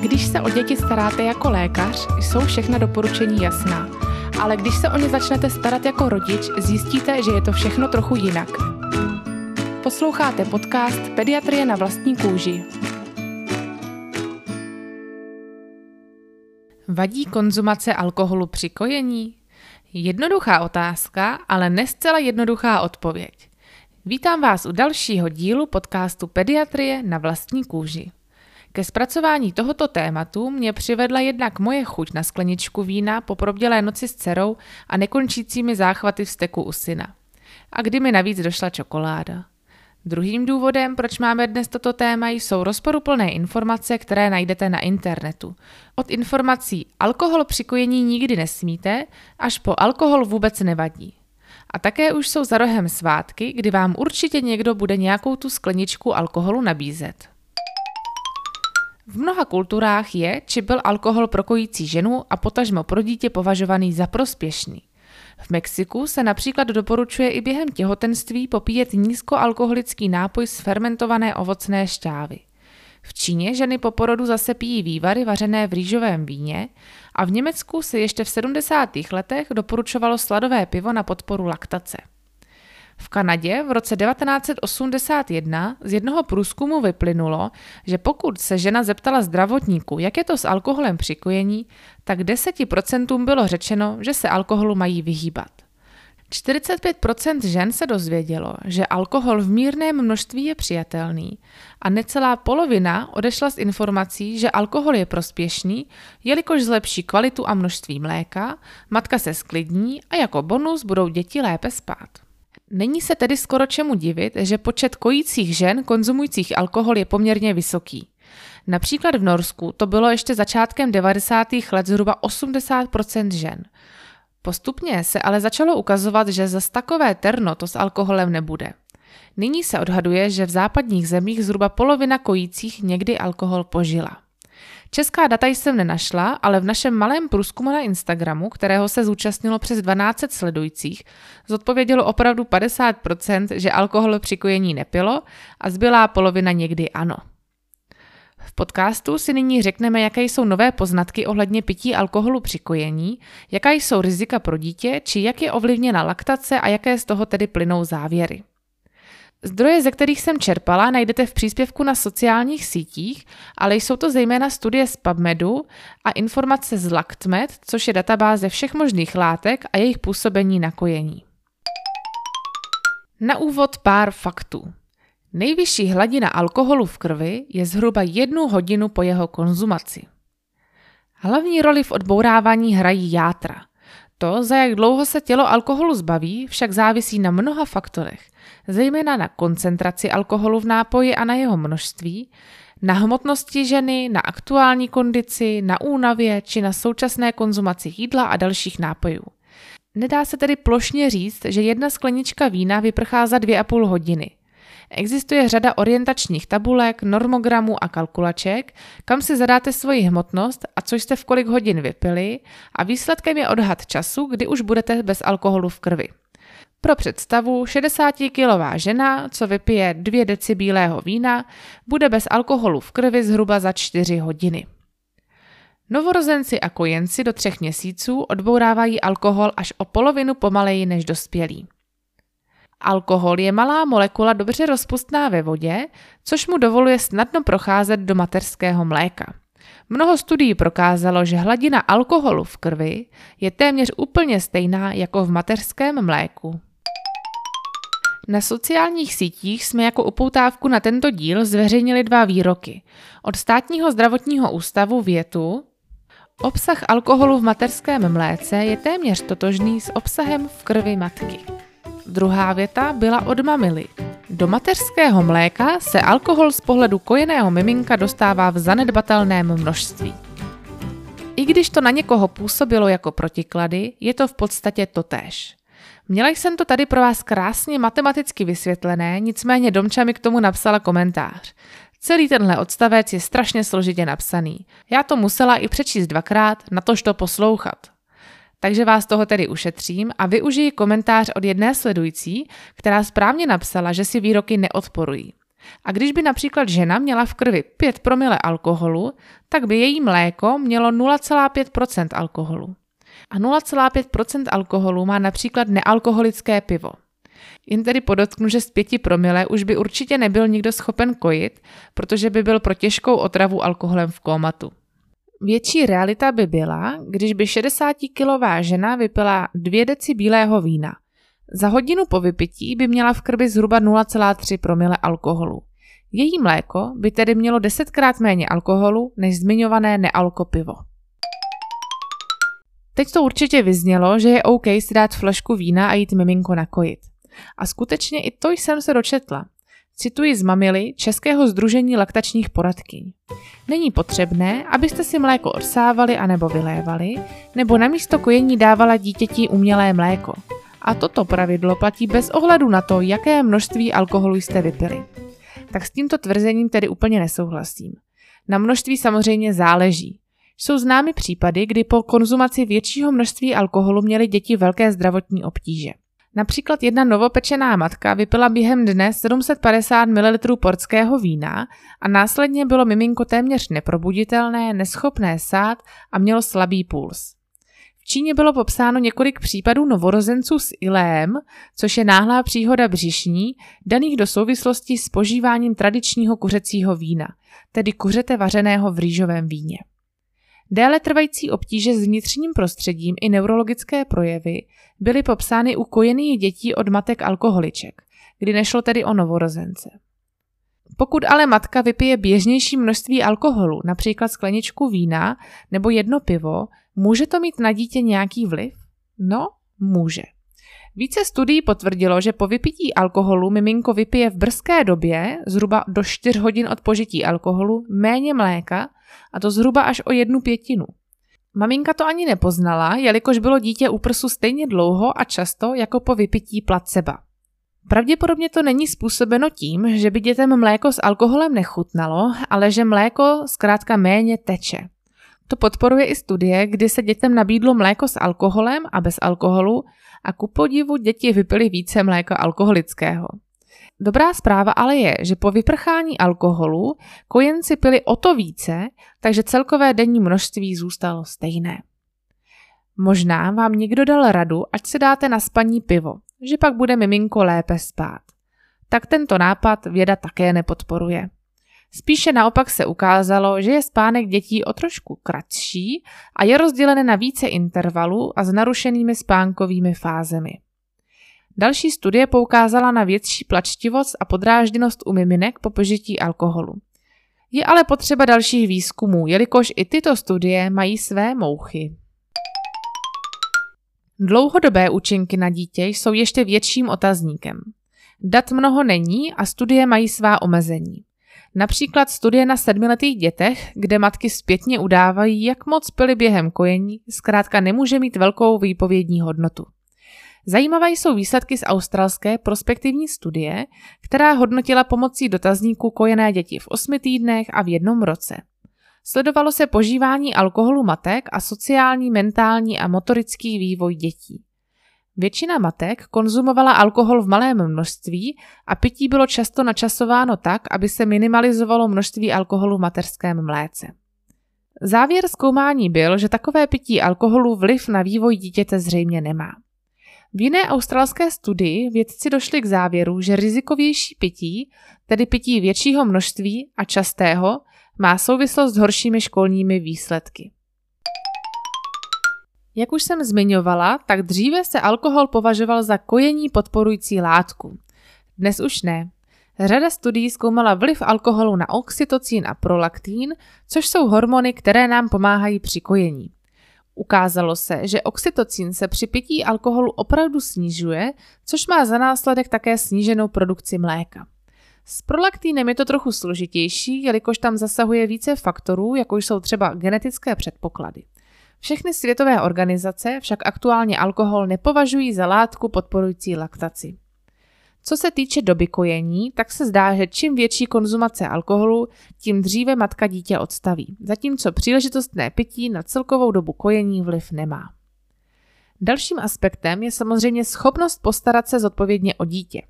Když se o děti staráte jako lékař, jsou všechna doporučení jasná. Ale když se o ně začnete starat jako rodič, zjistíte, že je to všechno trochu jinak. Posloucháte podcast Pediatrie na vlastní kůži. Vadí konzumace alkoholu při kojení? Jednoduchá otázka, ale ne zcela jednoduchá odpověď. Vítám vás u dalšího dílu podcastu Pediatrie na vlastní kůži. Ke zpracování tohoto tématu mě přivedla jednak moje chuť na skleničku vína po probdělé noci s dcerou a nekončícími záchvaty vzteku u syna. A kdy mi navíc došla čokoláda. Druhým důvodem, proč máme dnes toto téma, jsou rozporuplné informace, které najdete na internetu. Od informací alkohol při kojení nikdy nesmíte, až po alkohol vůbec nevadí. A také už jsou za rohem svátky, kdy vám určitě někdo bude nějakou tu skleničku alkoholu nabízet. V mnoha kulturách je či byl alkohol pro kojící ženu a potažmo pro dítě považovaný za prospěšný. V Mexiku se například doporučuje i během těhotenství popíjet nízkoalkoholický nápoj z fermentované ovocné šťávy. V Číně ženy po porodu zase pijí vývary vařené v rýžovém víně a v Německu se ještě v 70. letech doporučovalo sladové pivo na podporu laktace. V Kanadě v roce 1981 z jednoho průzkumu vyplynulo, že pokud se žena zeptala zdravotníku, jak je to s alkoholem při kojení, tak 10% bylo řečeno, že se alkoholu mají vyhýbat. 45% žen se dozvědělo, že alkohol v mírném množství je přijatelný a necelá polovina odešla s informací, že alkohol je prospěšný, jelikož zlepší kvalitu a množství mléka, matka se sklidní a jako bonus budou děti lépe spát. Není se tedy skoro čemu divit, že počet kojících žen konzumujících alkohol je poměrně vysoký. Například v Norsku to bylo ještě začátkem 90. let zhruba 80% žen. Postupně se ale začalo ukazovat, že zas takové terno to s alkoholem nebude. Nyní se odhaduje, že v západních zemích zhruba polovina kojících někdy alkohol požila. Česká data jsem nenašla, ale v našem malém průzkumu na Instagramu, kterého se zúčastnilo přes 12 sledujících, zodpovědělo opravdu 50%, že alkohol při kojení nepilo a zbylá polovina někdy ano. V podcastu si nyní řekneme, jaké jsou nové poznatky ohledně pití alkoholu při kojení, jaká jsou rizika pro dítě, či jak je ovlivněna laktace a jaké z toho tedy plynou závěry. Zdroje, ze kterých jsem čerpala, najdete v příspěvku na sociálních sítích, ale jsou to zejména studie z PubMedu a informace z LactMed, což je databáze všech možných látek a jejich působení na kojení. Na úvod pár faktů. Nejvyšší hladina alkoholu v krvi je zhruba jednu hodinu po jeho konzumaci. Hlavní roli v odbourávání hrají játra. To, za jak dlouho se tělo alkoholu zbaví, však závisí na mnoha faktorech, zejména na koncentraci alkoholu v nápoji a na jeho množství, na hmotnosti ženy, na aktuální kondici, na únavě či na současné konzumaci jídla a dalších nápojů. Nedá se tedy plošně říct, že jedna sklenička vína vyprchá za dvě a půl hodiny – Existuje řada orientačních tabulek, normogramů a kalkulaček, kam si zadáte svoji hmotnost a co jste v kolik hodin vypili a výsledkem je odhad času, kdy už budete bez alkoholu v krvi. Pro představu, 60-kilová žena, co vypije 2 deci bílého vína, bude bez alkoholu v krvi zhruba za 4 hodiny. Novorozenci a kojenci do třech měsíců odbourávají alkohol až o polovinu pomaleji než dospělí. Alkohol je malá molekula dobře rozpustná ve vodě, což mu dovoluje snadno procházet do mateřského mléka. Mnoho studií prokázalo, že hladina alkoholu v krvi je téměř úplně stejná jako v mateřském mléku. Na sociálních sítích jsme jako upoutávku na tento díl zveřejnili dva výroky. Od státního zdravotního ústavu větu Obsah alkoholu v mateřském mléce je téměř totožný s obsahem v krvi matky. Druhá věta byla od mamily. Do mateřského mléka se alkohol z pohledu kojeného miminka dostává v zanedbatelném množství. I když to na někoho působilo jako protiklady, je to v podstatě totéž. Měla jsem to tady pro vás krásně matematicky vysvětlené, nicméně Domča mi k tomu napsala komentář. Celý tenhle odstavec je strašně složitě napsaný. Já to musela i přečíst dvakrát, natož to poslouchat takže vás toho tedy ušetřím a využiji komentář od jedné sledující, která správně napsala, že si výroky neodporují. A když by například žena měla v krvi 5 promile alkoholu, tak by její mléko mělo 0,5% alkoholu. A 0,5% alkoholu má například nealkoholické pivo. Jen tedy podotknu, že z 5 promile už by určitě nebyl nikdo schopen kojit, protože by byl pro těžkou otravu alkoholem v kómatu. Větší realita by byla, když by 60-kilová žena vypila 2 deci bílého vína. Za hodinu po vypití by měla v krvi zhruba 0,3 promile alkoholu. Její mléko by tedy mělo desetkrát méně alkoholu než zmiňované nealkopivo. Teď to určitě vyznělo, že je OK si dát flašku vína a jít miminko nakojit. A skutečně i to jsem se dočetla. Cituji z Mamily Českého združení laktačních poradkyň. Není potřebné, abyste si mléko odsávali anebo vylévali, nebo na místo kojení dávala dítěti umělé mléko. A toto pravidlo platí bez ohledu na to, jaké množství alkoholu jste vypili. Tak s tímto tvrzením tedy úplně nesouhlasím. Na množství samozřejmě záleží. Jsou známy případy, kdy po konzumaci většího množství alkoholu měly děti velké zdravotní obtíže. Například jedna novopečená matka vypila během dne 750 ml portského vína a následně bylo miminko téměř neprobuditelné, neschopné sát a mělo slabý puls. V Číně bylo popsáno několik případů novorozenců s ilém, což je náhlá příhoda břišní, daných do souvislosti s požíváním tradičního kuřecího vína, tedy kuřete vařeného v rýžovém víně. Déle trvající obtíže s vnitřním prostředím i neurologické projevy byly popsány u kojených dětí od matek alkoholiček, kdy nešlo tedy o novorozence. Pokud ale matka vypije běžnější množství alkoholu, například skleničku vína nebo jedno pivo, může to mít na dítě nějaký vliv? No, může. Více studií potvrdilo, že po vypití alkoholu miminko vypije v brzké době, zhruba do 4 hodin od požití alkoholu, méně mléka, a to zhruba až o jednu pětinu. Maminka to ani nepoznala, jelikož bylo dítě u prsu stejně dlouho a často jako po vypití placeba. Pravděpodobně to není způsobeno tím, že by dětem mléko s alkoholem nechutnalo, ale že mléko zkrátka méně teče. To podporuje i studie, kdy se dětem nabídlo mléko s alkoholem a bez alkoholu a ku podivu děti vypily více mléka alkoholického. Dobrá zpráva ale je, že po vyprchání alkoholu kojenci pili o to více, takže celkové denní množství zůstalo stejné. Možná vám někdo dal radu, ať si dáte na spaní pivo, že pak bude miminko lépe spát. Tak tento nápad věda také nepodporuje. Spíše naopak se ukázalo, že je spánek dětí o trošku kratší a je rozdělen na více intervalů a s narušenými spánkovými fázemi. Další studie poukázala na větší plačtivost a podrážděnost u miminek po požití alkoholu. Je ale potřeba dalších výzkumů, jelikož i tyto studie mají své mouchy. Dlouhodobé účinky na dítě jsou ještě větším otazníkem. Dat mnoho není a studie mají svá omezení. Například studie na sedmiletých dětech, kde matky zpětně udávají, jak moc pili během kojení, zkrátka nemůže mít velkou výpovědní hodnotu. Zajímavé jsou výsledky z australské prospektivní studie, která hodnotila pomocí dotazníků kojené děti v osmi týdnech a v jednom roce. Sledovalo se požívání alkoholu matek a sociální, mentální a motorický vývoj dětí. Většina matek konzumovala alkohol v malém množství a pití bylo často načasováno tak, aby se minimalizovalo množství alkoholu v mateřském mléce. Závěr zkoumání byl, že takové pití alkoholu vliv na vývoj dítěte zřejmě nemá. V jiné australské studii vědci došli k závěru, že rizikovější pití, tedy pití většího množství a častého, má souvislost s horšími školními výsledky. Jak už jsem zmiňovala, tak dříve se alkohol považoval za kojení podporující látku. Dnes už ne. Řada studií zkoumala vliv alkoholu na oxytocín a prolaktín, což jsou hormony, které nám pomáhají při kojení. Ukázalo se, že oxytocin se při pití alkoholu opravdu snižuje, což má za následek také sníženou produkci mléka. S prolaktínem je to trochu složitější, jelikož tam zasahuje více faktorů, jako jsou třeba genetické předpoklady. Všechny světové organizace však aktuálně alkohol nepovažují za látku podporující laktaci. Co se týče doby kojení, tak se zdá, že čím větší konzumace alkoholu, tím dříve matka dítě odstaví, zatímco příležitostné pití na celkovou dobu kojení vliv nemá. Dalším aspektem je samozřejmě schopnost postarat se zodpovědně o dítě.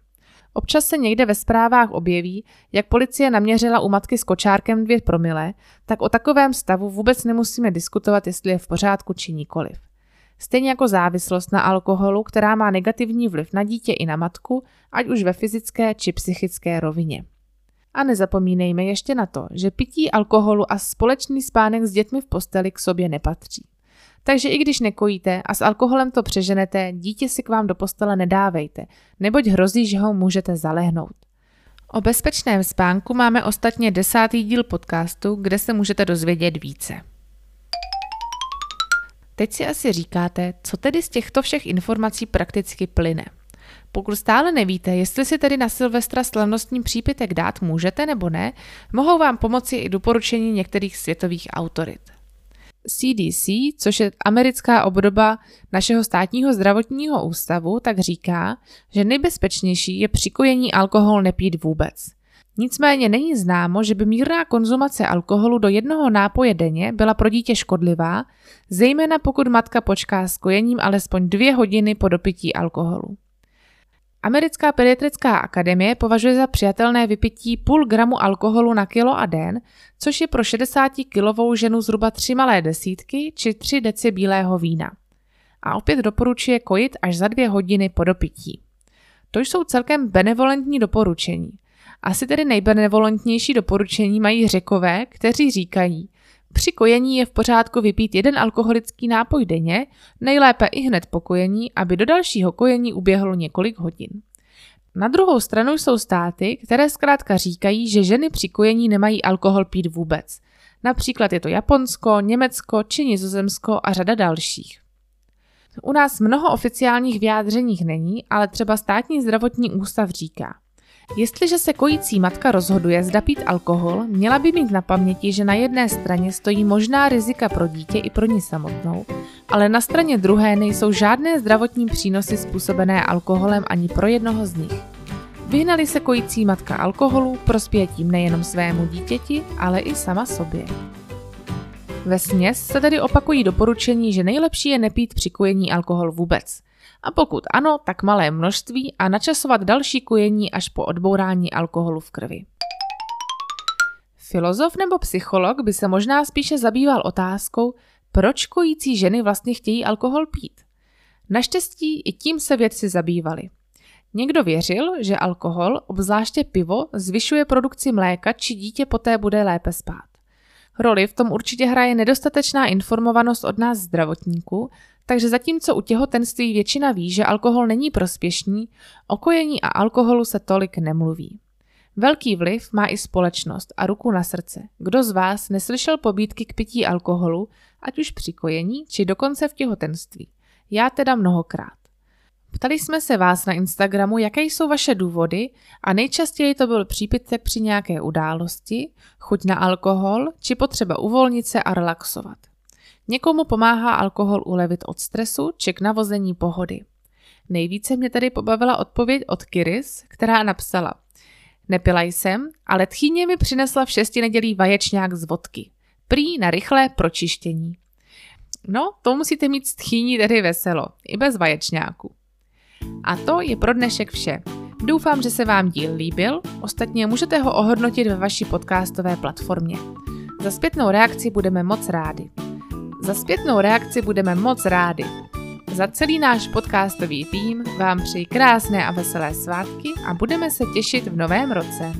Občas se někde ve zprávách objeví, jak policie naměřila u matky s kočárkem dvě promile, tak o takovém stavu vůbec nemusíme diskutovat, jestli je v pořádku či nikoliv. Stejně jako závislost na alkoholu, která má negativní vliv na dítě i na matku, ať už ve fyzické či psychické rovině. A nezapomínejme ještě na to, že pití alkoholu a společný spánek s dětmi v posteli k sobě nepatří. Takže i když nekojíte a s alkoholem to přeženete, dítě si k vám do postele nedávejte, neboť hrozí, že ho můžete zalehnout. O bezpečném spánku máme ostatně desátý díl podcastu, kde se můžete dozvědět více. Teď si asi říkáte, co tedy z těchto všech informací prakticky plyne. Pokud stále nevíte, jestli si tedy na Silvestra slavnostní přípitek dát můžete nebo ne, mohou vám pomoci i doporučení některých světových autorit. CDC, což je americká obdoba našeho státního zdravotního ústavu, tak říká, že nejbezpečnější je přikojení alkohol nepít vůbec. Nicméně není známo, že by mírná konzumace alkoholu do jednoho nápoje denně byla pro dítě škodlivá, zejména pokud matka počká s kojením alespoň dvě hodiny po dopití alkoholu. Americká pediatrická akademie považuje za přijatelné vypití půl gramu alkoholu na kilo a den, což je pro 60-kilovou ženu zhruba 3 malé desítky či 3 deci bílého vína. A opět doporučuje kojit až za dvě hodiny po dopití. To jsou celkem benevolentní doporučení. Asi tedy nejbenevolentnější doporučení mají řekové, kteří říkají, při kojení je v pořádku vypít jeden alkoholický nápoj denně, nejlépe i hned po kojení, aby do dalšího kojení uběhlo několik hodin. Na druhou stranu jsou státy, které zkrátka říkají, že ženy při kojení nemají alkohol pít vůbec. Například je to Japonsko, Německo či Nizozemsko a řada dalších. U nás mnoho oficiálních vyjádřeních není, ale třeba státní zdravotní ústav říká. Jestliže se kojící matka rozhoduje zda pít alkohol, měla by mít na paměti, že na jedné straně stojí možná rizika pro dítě i pro ní samotnou, ale na straně druhé nejsou žádné zdravotní přínosy způsobené alkoholem ani pro jednoho z nich. Vyhnali se kojící matka alkoholu, prospěje tím nejenom svému dítěti, ale i sama sobě. Ve směs se tedy opakují doporučení, že nejlepší je nepít při kojení alkohol vůbec – a pokud ano, tak malé množství a načasovat další kojení až po odbourání alkoholu v krvi. Filozof nebo psycholog by se možná spíše zabýval otázkou, proč kojící ženy vlastně chtějí alkohol pít. Naštěstí i tím se vědci zabývali. Někdo věřil, že alkohol, obzvláště pivo, zvyšuje produkci mléka, či dítě poté bude lépe spát. Roli v tom určitě hraje nedostatečná informovanost od nás zdravotníků, takže zatímco u těhotenství většina ví, že alkohol není prospěšný, o kojení a alkoholu se tolik nemluví. Velký vliv má i společnost a ruku na srdce. Kdo z vás neslyšel pobídky k pití alkoholu, ať už při kojení, či dokonce v těhotenství? Já teda mnohokrát. Ptali jsme se vás na Instagramu, jaké jsou vaše důvody a nejčastěji to byl přípitek při nějaké události, chuť na alkohol či potřeba uvolnit se a relaxovat. Někomu pomáhá alkohol ulevit od stresu či k navození pohody. Nejvíce mě tady pobavila odpověď od Kiris, která napsala Nepila jsem, ale tchýně mi přinesla v šesti nedělí vaječňák z vodky. Prý na rychlé pročištění. No, to musíte mít s tchýní tedy veselo, i bez vaječňáku. A to je pro dnešek vše. Doufám, že se vám díl líbil, ostatně můžete ho ohodnotit ve vaší podcastové platformě. Za zpětnou reakci budeme moc rádi. Za zpětnou reakci budeme moc rádi. Za celý náš podcastový tým vám přeji krásné a veselé svátky a budeme se těšit v novém roce.